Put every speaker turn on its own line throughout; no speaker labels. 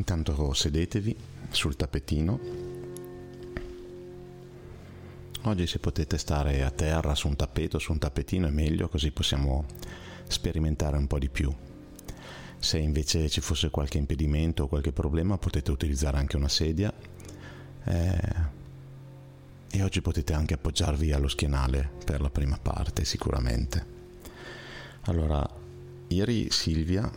Intanto sedetevi sul tappetino. Oggi se potete stare a terra su un tappeto, su un tappetino è meglio, così possiamo sperimentare un po' di più. Se invece ci fosse qualche impedimento o qualche problema potete utilizzare anche una sedia eh, e oggi potete anche appoggiarvi allo schienale per la prima parte sicuramente. Allora, ieri Silvia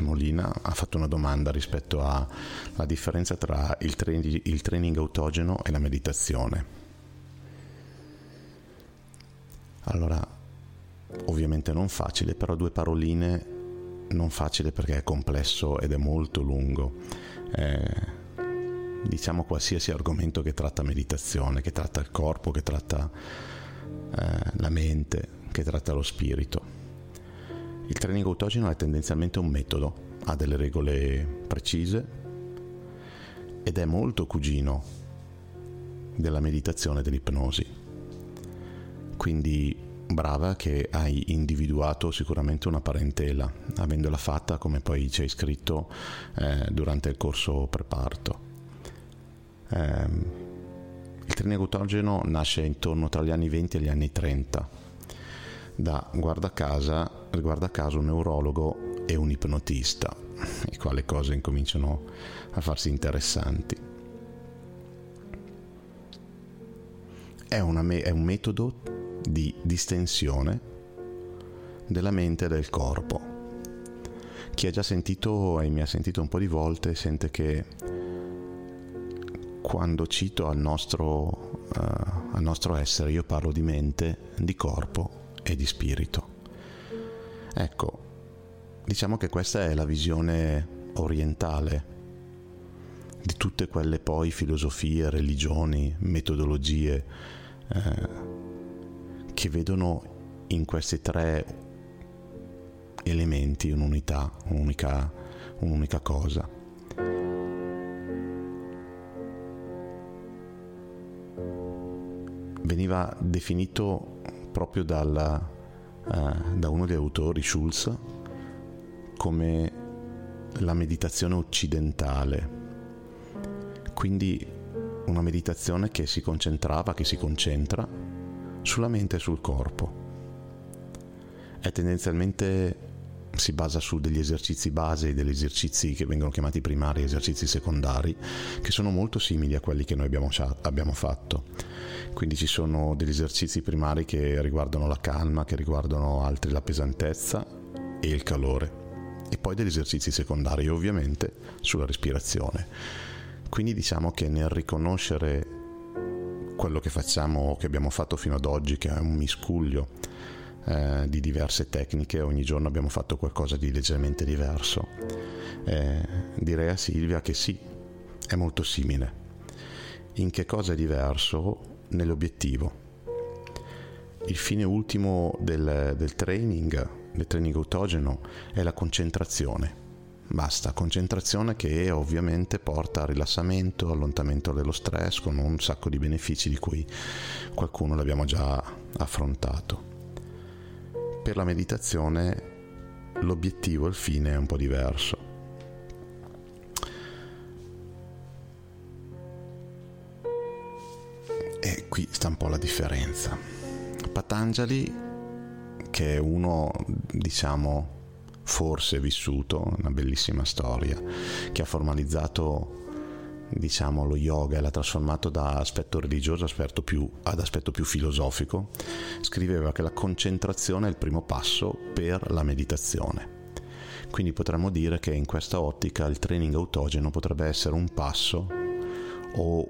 Molina ha fatto una domanda rispetto alla differenza tra il, tra- il training autogeno e la meditazione. Allora, ovviamente non facile, però due paroline non facile perché è complesso ed è molto lungo. Eh, diciamo qualsiasi argomento che tratta meditazione, che tratta il corpo, che tratta eh, la mente, che tratta lo spirito. Il training autogeno è tendenzialmente un metodo, ha delle regole precise ed è molto cugino della meditazione e dell'ipnosi. Quindi brava che hai individuato sicuramente una parentela, avendola fatta come poi ci hai scritto eh, durante il corso preparto. Eh, il training autogeno nasce intorno tra gli anni 20 e gli anni 30 da guarda, casa, guarda caso un neurologo e un ipnotista, e qua le cose incominciano a farsi interessanti. È, una, è un metodo di distensione della mente e del corpo. Chi ha già sentito e mi ha sentito un po' di volte sente che quando cito al nostro, uh, al nostro essere io parlo di mente, di corpo e di spirito. Ecco, diciamo che questa è la visione orientale di tutte quelle poi filosofie, religioni, metodologie eh, che vedono in questi tre elementi un'unità, un'unica, un'unica cosa. Veniva definito proprio dalla, uh, da uno degli autori, Schulz, come la meditazione occidentale. Quindi una meditazione che si concentrava, che si concentra sulla mente e sul corpo. È tendenzialmente si basa su degli esercizi base, degli esercizi che vengono chiamati primari, esercizi secondari, che sono molto simili a quelli che noi abbiamo, abbiamo fatto. Quindi ci sono degli esercizi primari che riguardano la calma, che riguardano altri la pesantezza e il calore. E poi degli esercizi secondari, ovviamente, sulla respirazione. Quindi diciamo che nel riconoscere quello che facciamo, che abbiamo fatto fino ad oggi, che è un miscuglio, eh, di diverse tecniche, ogni giorno abbiamo fatto qualcosa di leggermente diverso. Eh, direi a Silvia che sì, è molto simile. In che cosa è diverso? Nell'obiettivo. Il fine ultimo del, del training, del training autogeno, è la concentrazione. Basta, concentrazione che ovviamente porta a rilassamento, allontanamento dello stress con un sacco di benefici di cui qualcuno l'abbiamo già affrontato per la meditazione l'obiettivo, il fine è un po' diverso. E qui sta un po' la differenza. Patanjali, che è uno, diciamo, forse vissuto, una bellissima storia, che ha formalizzato diciamo, lo yoga e l'ha trasformato da aspetto religioso aspetto più, ad aspetto più filosofico, scriveva che la concentrazione è il primo passo per la meditazione. Quindi potremmo dire che in questa ottica il training autogeno potrebbe essere un passo o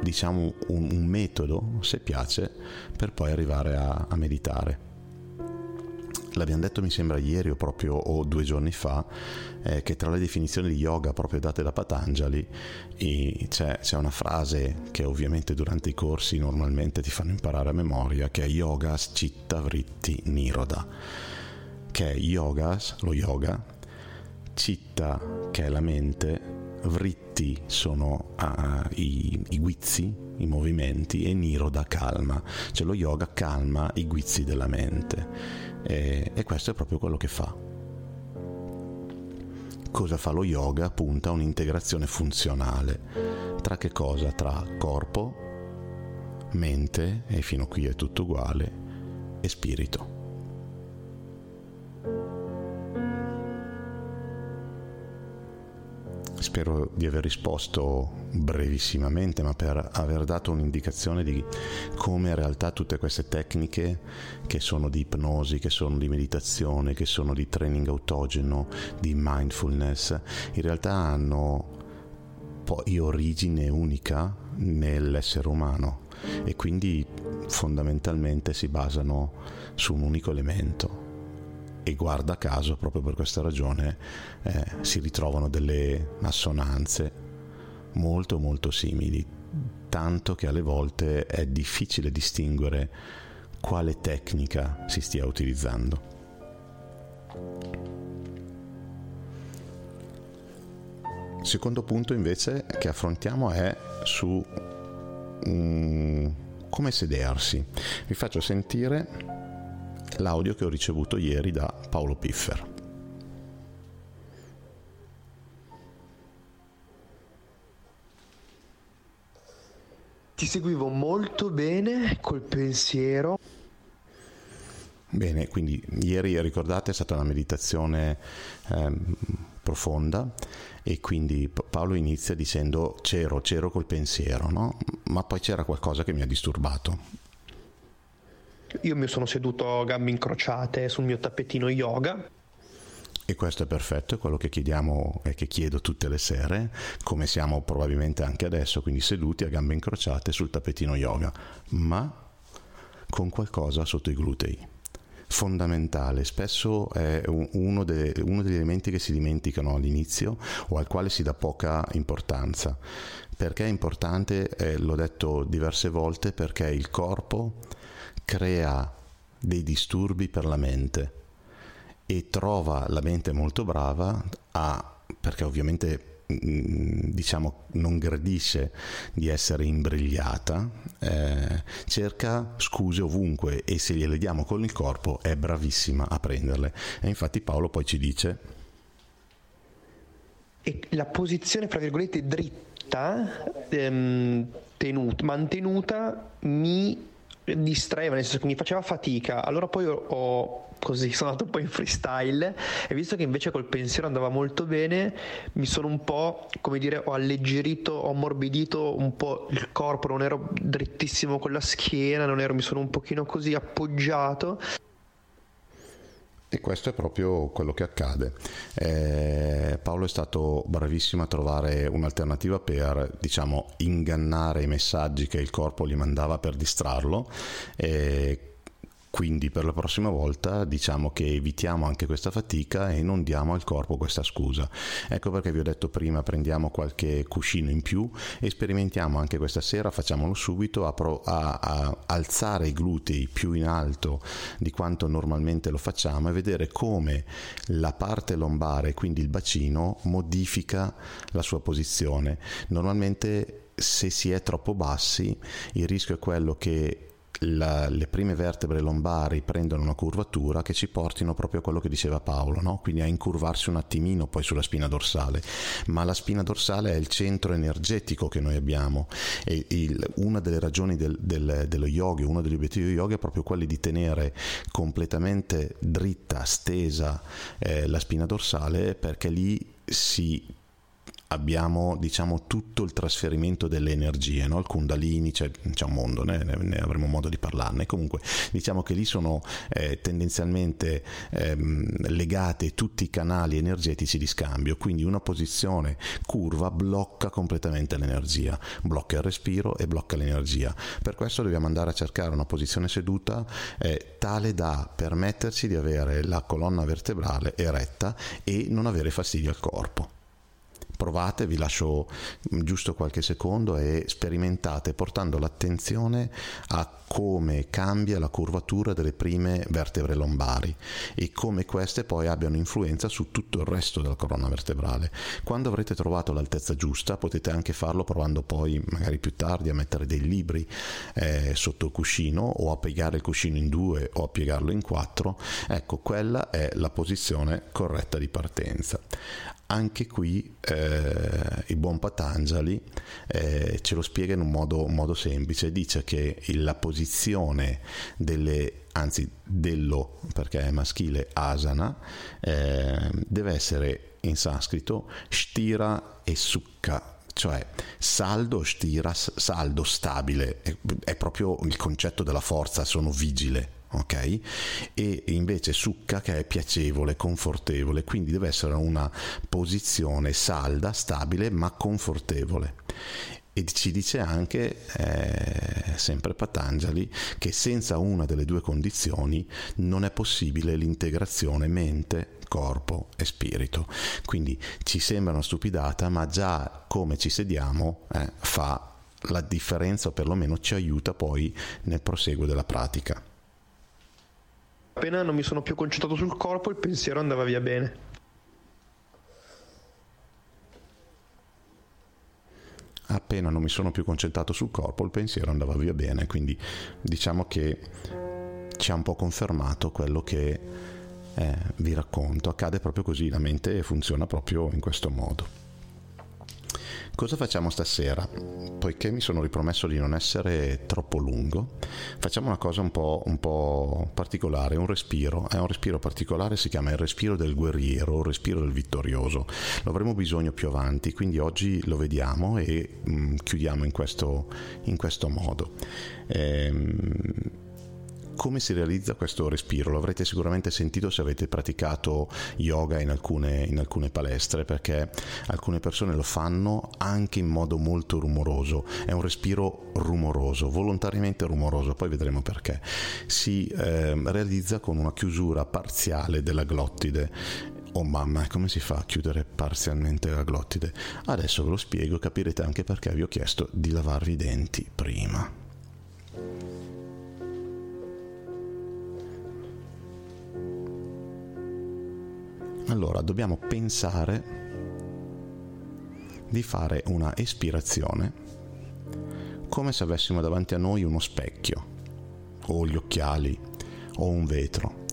diciamo un, un metodo, se piace, per poi arrivare a, a meditare l'abbiamo detto mi sembra ieri o proprio o due giorni fa, eh, che tra le definizioni di yoga proprio date da Patanjali c'è, c'è, una frase che ovviamente durante i corsi normalmente ti fanno imparare a memoria, che è yogas citta vritti niroda, che è yogas, lo yoga, citta che è la mente, vritti sono uh, i, i guizzi, i movimenti e niroda calma, cioè lo yoga calma i guizzi della mente e, e questo è proprio quello che fa. cosa fa lo yoga? Punta a un'integrazione funzionale. Tra che cosa? Tra corpo, mente, e fino a qui è tutto uguale, e spirito. Spero di aver risposto brevissimamente, ma per aver dato un'indicazione di come in realtà tutte queste tecniche che sono di ipnosi, che sono di meditazione, che sono di training autogeno, di mindfulness, in realtà hanno poi origine unica nell'essere umano e quindi fondamentalmente si basano su un unico elemento e guarda caso proprio per questa ragione eh, si ritrovano delle assonanze molto molto simili, tanto che alle volte è difficile distinguere quale tecnica si stia utilizzando. Il secondo punto invece che affrontiamo è su um, come sedersi. Vi faccio sentire l'audio che ho ricevuto ieri da Paolo Piffer.
Ti seguivo molto bene col pensiero.
Bene, quindi ieri ricordate è stata una meditazione eh, profonda e quindi Paolo inizia dicendo c'ero, c'ero col pensiero, no? ma poi c'era qualcosa che mi ha disturbato
io mi sono seduto gambe incrociate sul mio tappetino yoga.
E questo è perfetto, è quello che chiediamo e che chiedo tutte le sere, come siamo probabilmente anche adesso, quindi seduti a gambe incrociate sul tappetino yoga, ma con qualcosa sotto i glutei. Fondamentale, spesso è uno, de, uno degli elementi che si dimenticano all'inizio o al quale si dà poca importanza. Perché è importante? Eh, l'ho detto diverse volte, perché il corpo crea dei disturbi per la mente e trova la mente molto brava a, perché ovviamente mm, diciamo non gradisce di essere imbrigliata eh, cerca scuse ovunque e se gliele diamo con il corpo è bravissima a prenderle. E infatti Paolo poi ci dice
e la posizione fra virgolette dritta ehm, tenuta, mantenuta mi distraeva, nel senso che mi faceva fatica. Allora poi ho, così sono andato un po' in freestyle e visto che invece col pensiero andava molto bene, mi sono un po', come dire, ho alleggerito, ho ammorbidito un po' il corpo, non ero drittissimo con la schiena, non ero, mi sono un pochino così appoggiato
e questo è proprio quello che accade. Eh, Paolo è stato bravissimo a trovare un'alternativa per, diciamo, ingannare i messaggi che il corpo gli mandava per distrarlo. Eh, quindi per la prossima volta diciamo che evitiamo anche questa fatica e non diamo al corpo questa scusa. Ecco perché vi ho detto prima prendiamo qualche cuscino in più e sperimentiamo anche questa sera, facciamolo subito, a, pro- a, a alzare i glutei più in alto di quanto normalmente lo facciamo e vedere come la parte lombare, quindi il bacino, modifica la sua posizione. Normalmente se si è troppo bassi il rischio è quello che la, le prime vertebre lombari prendono una curvatura che ci portino proprio a quello che diceva Paolo, no? quindi a incurvarsi un attimino poi sulla spina dorsale, ma la spina dorsale è il centro energetico che noi abbiamo e il, una delle ragioni del, del, dello yoga, uno degli obiettivi dello yoga è proprio quello di tenere completamente dritta, stesa eh, la spina dorsale perché lì si abbiamo diciamo tutto il trasferimento delle energie, no? il Kundalini, c'è, c'è un mondo, ne, ne, avremo modo di parlarne. Comunque diciamo che lì sono eh, tendenzialmente ehm, legate tutti i canali energetici di scambio, quindi una posizione curva blocca completamente l'energia, blocca il respiro e blocca l'energia. Per questo dobbiamo andare a cercare una posizione seduta eh, tale da permetterci di avere la colonna vertebrale eretta e non avere fastidio al corpo provate, vi lascio giusto qualche secondo e sperimentate portando l'attenzione a come cambia la curvatura delle prime vertebre lombari e come queste poi abbiano influenza su tutto il resto della colonna vertebrale. Quando avrete trovato l'altezza giusta potete anche farlo provando poi magari più tardi a mettere dei libri eh, sotto il cuscino o a piegare il cuscino in due o a piegarlo in quattro. Ecco, quella è la posizione corretta di partenza. anche qui eh, il buon Patanjali eh, ce lo spiega in un modo, modo, semplice, dice che la posizione delle, anzi dello, perché è maschile, asana, eh, deve essere in sanscrito shtira e sukha, cioè saldo, stira, saldo, stabile, è, è proprio il concetto della forza, sono vigile, ok? E invece succa che è piacevole, confortevole, quindi deve essere una posizione salda, stabile ma confortevole. E ci dice anche, eh, sempre Patanjali, che senza una delle due condizioni non è possibile l'integrazione mente, corpo e spirito. Quindi ci sembra una stupidata, ma già come ci sediamo eh, fa la differenza o perlomeno ci aiuta poi nel proseguo della pratica.
Appena non mi sono più concentrato sul corpo, il pensiero andava via bene.
Appena non mi sono più concentrato sul corpo, il pensiero andava via bene, quindi diciamo che ci ha un po' confermato quello che eh, vi racconto. Accade proprio così, la mente funziona proprio in questo modo. Cosa facciamo stasera? Poiché mi sono ripromesso di non essere troppo lungo, facciamo una cosa un po', un po', particolare, un respiro. È un respiro particolare, si chiama il respiro del guerriero, il respiro del vittorioso. Lo avremo bisogno più avanti, quindi oggi lo vediamo e mh, mm, chiudiamo in questo, in questo modo. Ehm, come si realizza questo respiro? Lo avrete sicuramente sentito se avete praticato yoga in alcune, in alcune palestre, perché alcune persone lo fanno anche in modo molto rumoroso. È un respiro rumoroso, volontariamente rumoroso, poi vedremo perché. Si eh, realizza con una chiusura parziale della glottide Oh mamma, come si fa a chiudere parzialmente la glottide? Adesso ve lo spiego capirete anche perché vi ho chiesto di lavarvi i denti prima. Allora dobbiamo pensare di fare una espirazione come se avessimo davanti a noi uno specchio o gli occhiali o un vetro.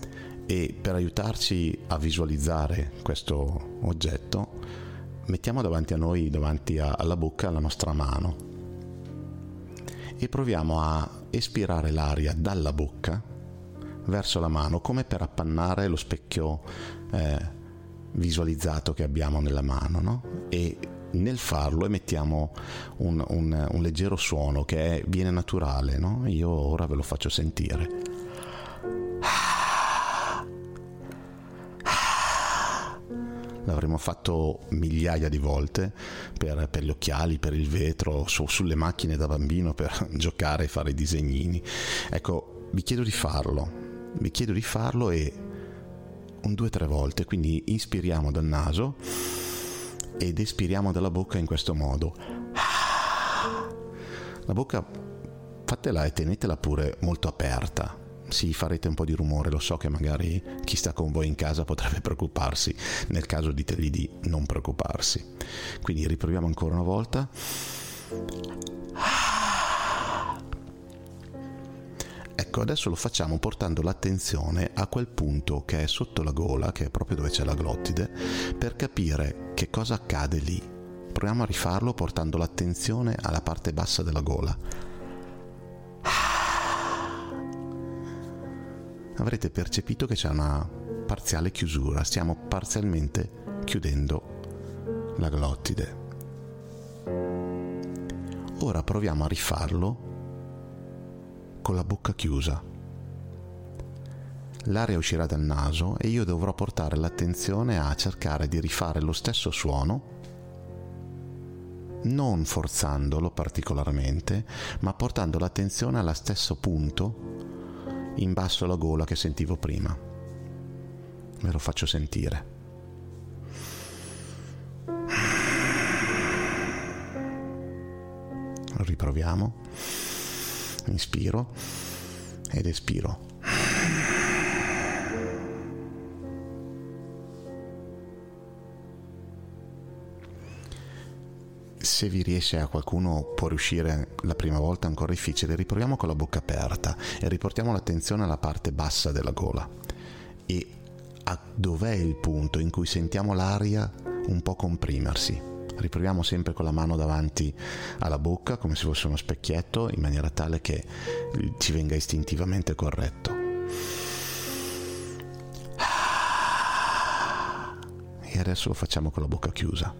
E per aiutarci a visualizzare questo oggetto mettiamo davanti a noi, davanti a, alla bocca, la nostra mano. E proviamo a espirare l'aria dalla bocca verso la mano come per appannare lo specchio eh, visualizzato che abbiamo nella mano no? e nel farlo emettiamo un, un, un leggero suono che è, viene naturale, no? io ora ve lo faccio sentire. L'avremo fatto migliaia di volte per, per, gli occhiali, per il vetro, su, sulle macchine da bambino per giocare e fare i disegnini. Ecco, vi chiedo di farlo, vi chiedo di farlo e un due o tre volte, quindi inspiriamo dal naso ed espiriamo dalla bocca in questo modo. La bocca fatela e tenetela pure molto aperta. Sì, farete un po' di rumore, lo so che magari chi sta con voi in casa potrebbe preoccuparsi, nel caso ditegli di non preoccuparsi. Quindi riproviamo ancora una volta. Ecco, adesso lo facciamo portando l'attenzione a quel punto che è sotto la gola, che è proprio dove c'è la glottide, per capire che cosa accade lì. Proviamo a rifarlo portando l'attenzione alla parte bassa della gola. Avrete percepito che c'è una parziale chiusura, stiamo parzialmente chiudendo la glottide. Ora proviamo a rifarlo con la bocca chiusa. L'aria uscirà dal naso e io dovrò portare l'attenzione a cercare di rifare lo stesso suono, non forzandolo particolarmente, ma portando l'attenzione allo stesso punto in basso alla gola che sentivo prima. Me lo faccio sentire. Riproviamo inspiro ed espiro. Se vi riesce a qualcuno può riuscire la prima volta ancora difficile, riproviamo con la bocca aperta e riportiamo l'attenzione alla parte bassa della gola. E a dov'è il punto in cui sentiamo l'aria un po' comprimersi. Riproviamo sempre con la mano davanti alla bocca come se fosse uno specchietto in maniera tale che ci venga istintivamente corretto. E adesso lo facciamo con la bocca chiusa.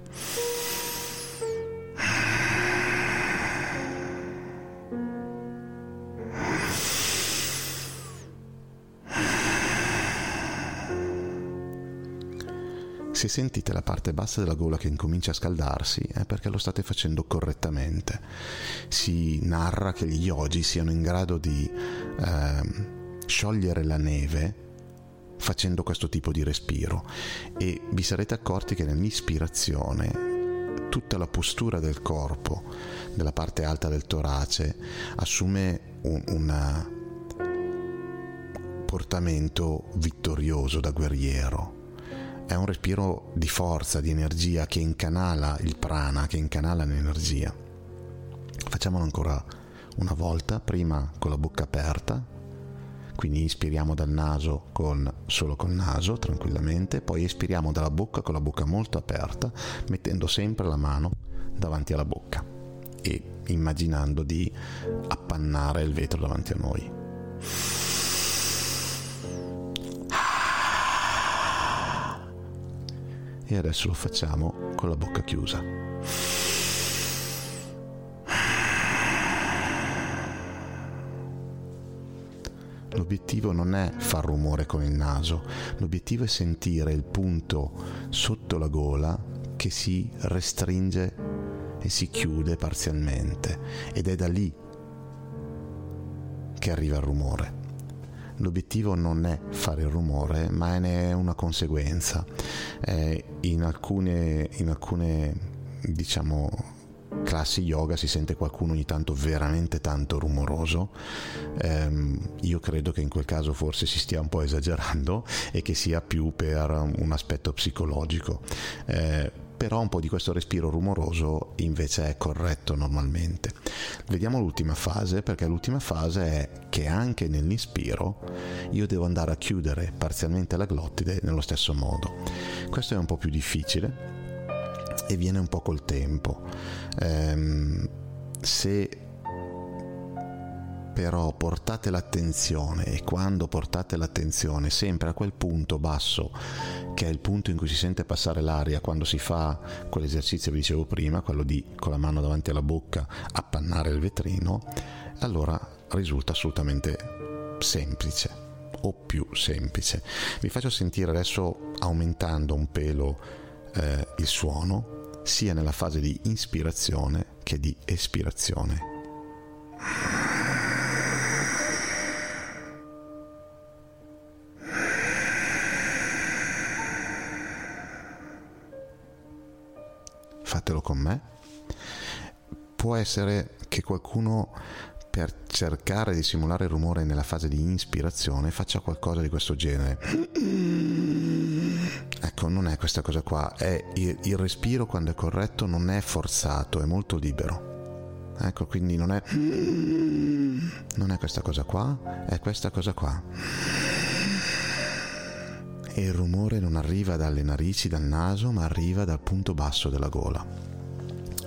Se sentite la parte bassa della gola che incomincia a scaldarsi è perché lo state facendo correttamente. Si narra che gli yogi siano in grado di eh, sciogliere la neve facendo questo tipo di respiro e vi sarete accorti che nell'ispirazione tutta la postura del corpo, della parte alta del torace, assume un, un portamento vittorioso da guerriero è un respiro di forza, di energia che incanala il prana, che incanala l'energia. Facciamolo ancora una volta, prima con la bocca aperta, quindi ispiriamo dal naso con, solo col naso tranquillamente, poi espiriamo dalla bocca con la bocca molto aperta, mettendo sempre la mano davanti alla bocca e immaginando di appannare il vetro davanti a noi. E adesso lo facciamo con la bocca chiusa. L'obiettivo non è far rumore con il naso, l'obiettivo è sentire il punto sotto la gola che si restringe e si chiude parzialmente. Ed è da lì che arriva il rumore l'obiettivo non è fare il rumore, ma ne è una conseguenza. Eh, in alcune, in alcune diciamo, classi yoga si sente qualcuno ogni tanto veramente tanto rumoroso. Eh, io credo che in quel caso forse si stia un po' esagerando e che sia più per un aspetto psicologico. Eh, però un po' di questo respiro rumoroso invece è corretto normalmente. Vediamo l'ultima fase perché l'ultima fase è che anche nell'inspiro io devo andare a chiudere parzialmente la glottide nello stesso modo. Questo è un po' più difficile e viene un po' col tempo. Ehm, se però portate l'attenzione e quando portate l'attenzione sempre a quel punto basso che è il punto in cui si sente passare l'aria quando si fa quell'esercizio che dicevo prima, quello di con la mano davanti alla bocca appannare il vetrino, allora risulta assolutamente semplice o più semplice. Vi faccio sentire adesso aumentando un pelo eh, il suono sia nella fase di ispirazione che di espirazione. Fatelo con me. Può essere che qualcuno per cercare di simulare il rumore nella fase di ispirazione faccia qualcosa di questo genere. Ecco, non è questa cosa qua, è il, il respiro quando è corretto non è forzato, è molto libero. Ecco, quindi non è non è questa cosa qua, è questa cosa qua e il rumore non arriva dalle narici, dal naso, ma arriva dal punto basso della gola.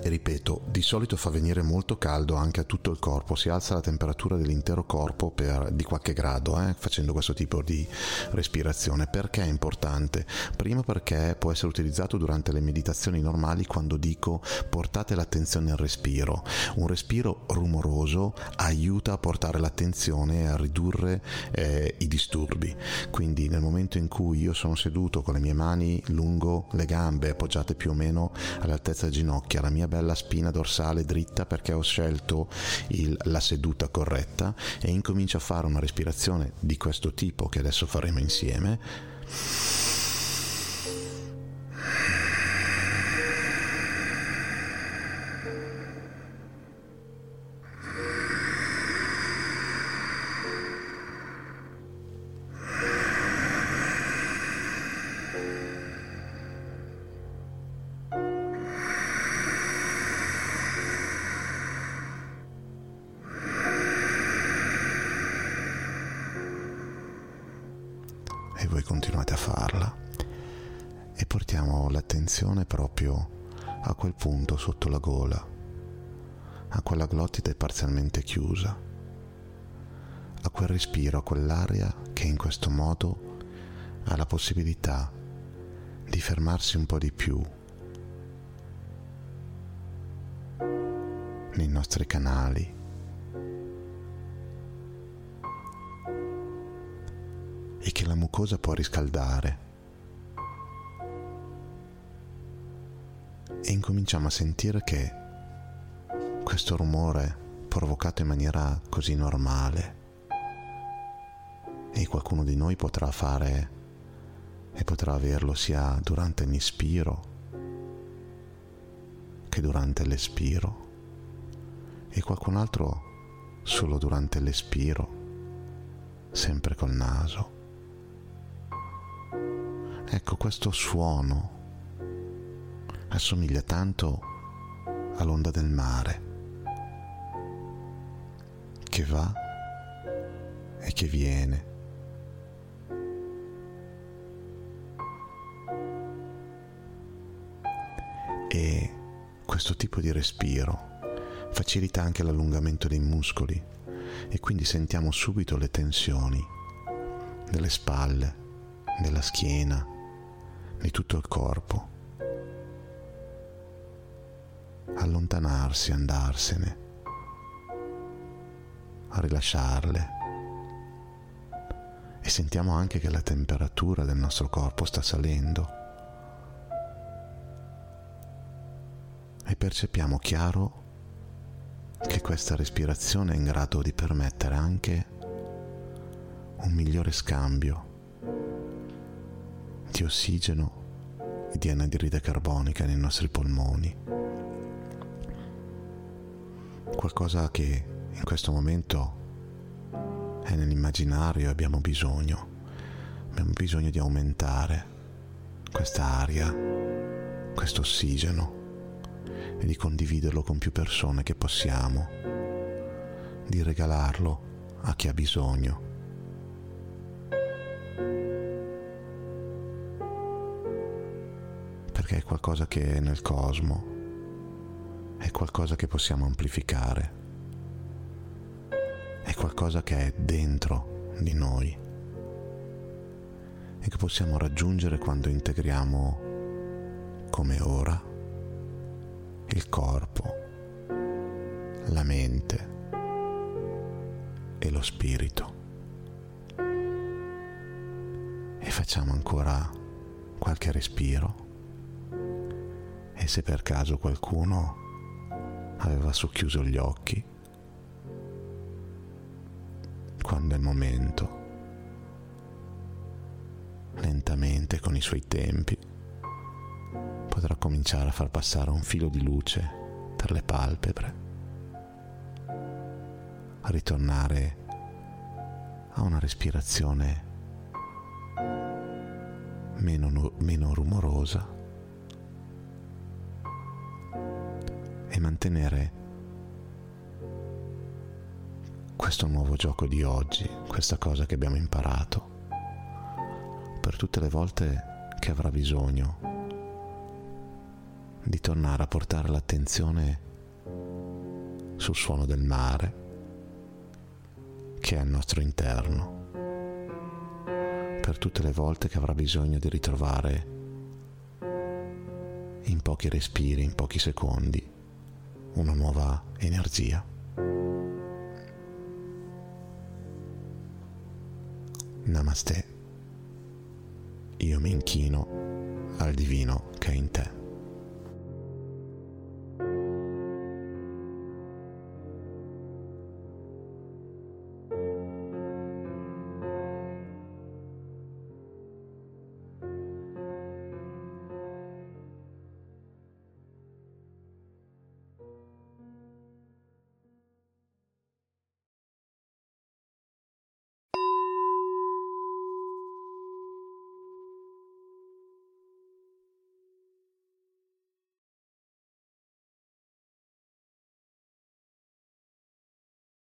E ripeto, di solito fa venire molto caldo anche a tutto il corpo, si alza la temperatura dell'intero corpo per, di qualche grado eh, facendo questo tipo di respirazione. Perché è importante? Prima perché può essere utilizzato durante le meditazioni normali quando dico portate l'attenzione al respiro. Un respiro rumoroso aiuta a portare l'attenzione e a ridurre eh, i disturbi. Quindi nel momento in cui io sono seduto con le mie mani lungo le gambe appoggiate più o meno all'altezza del ginocchio, la mia bella spina dorsale dritta perché ho scelto il, la seduta corretta e incomincio a fare una respirazione di questo tipo che adesso faremo insieme a quel respiro, a quell'aria che in questo modo ha la possibilità di fermarsi un po' di più nei nostri canali. E che la mucosa può riscaldare. E incominciamo a sentire che questo rumore provocato in maniera così normale e qualcuno di noi potrà fare e potrà averlo sia durante l'inspiro che durante l'espiro e qualcun altro solo durante l'espiro, sempre col naso. Ecco, questo suono assomiglia tanto all'onda del mare che va e che viene. Questo tipo di respiro facilita anche l'allungamento dei muscoli e quindi sentiamo subito le tensioni delle spalle, della schiena, di tutto il corpo. Allontanarsi, andarsene, a rilasciarle. E sentiamo anche che la temperatura del nostro corpo sta salendo. E percepiamo chiaro che questa respirazione è in grado di permettere anche un migliore scambio di ossigeno e di anidride carbonica nei nostri polmoni. Qualcosa che in questo momento è nell'immaginario e abbiamo bisogno. Abbiamo bisogno di aumentare questa aria, questo ossigeno e di condividerlo con più persone che possiamo, di regalarlo a chi ha bisogno. Perché è qualcosa che è nel cosmo, è qualcosa che possiamo amplificare, è qualcosa che è dentro di noi e che possiamo raggiungere quando integriamo come ora il corpo, la mente e lo spirito. E facciamo ancora qualche respiro. E se per caso qualcuno aveva socchiuso gli occhi, quando è il momento, lentamente con i suoi tempi, cominciare a far passare un filo di luce per le palpebre, a ritornare a una respirazione meno, meno rumorosa e mantenere questo nuovo gioco di oggi, questa cosa che abbiamo imparato, per tutte le volte che avrà bisogno di tornare a portare l'attenzione sul suono del mare che è al nostro interno, per tutte le volte che avrà bisogno di ritrovare in pochi respiri, in pochi secondi, una nuova energia. Namaste. Io mi inchino al divino che è in te.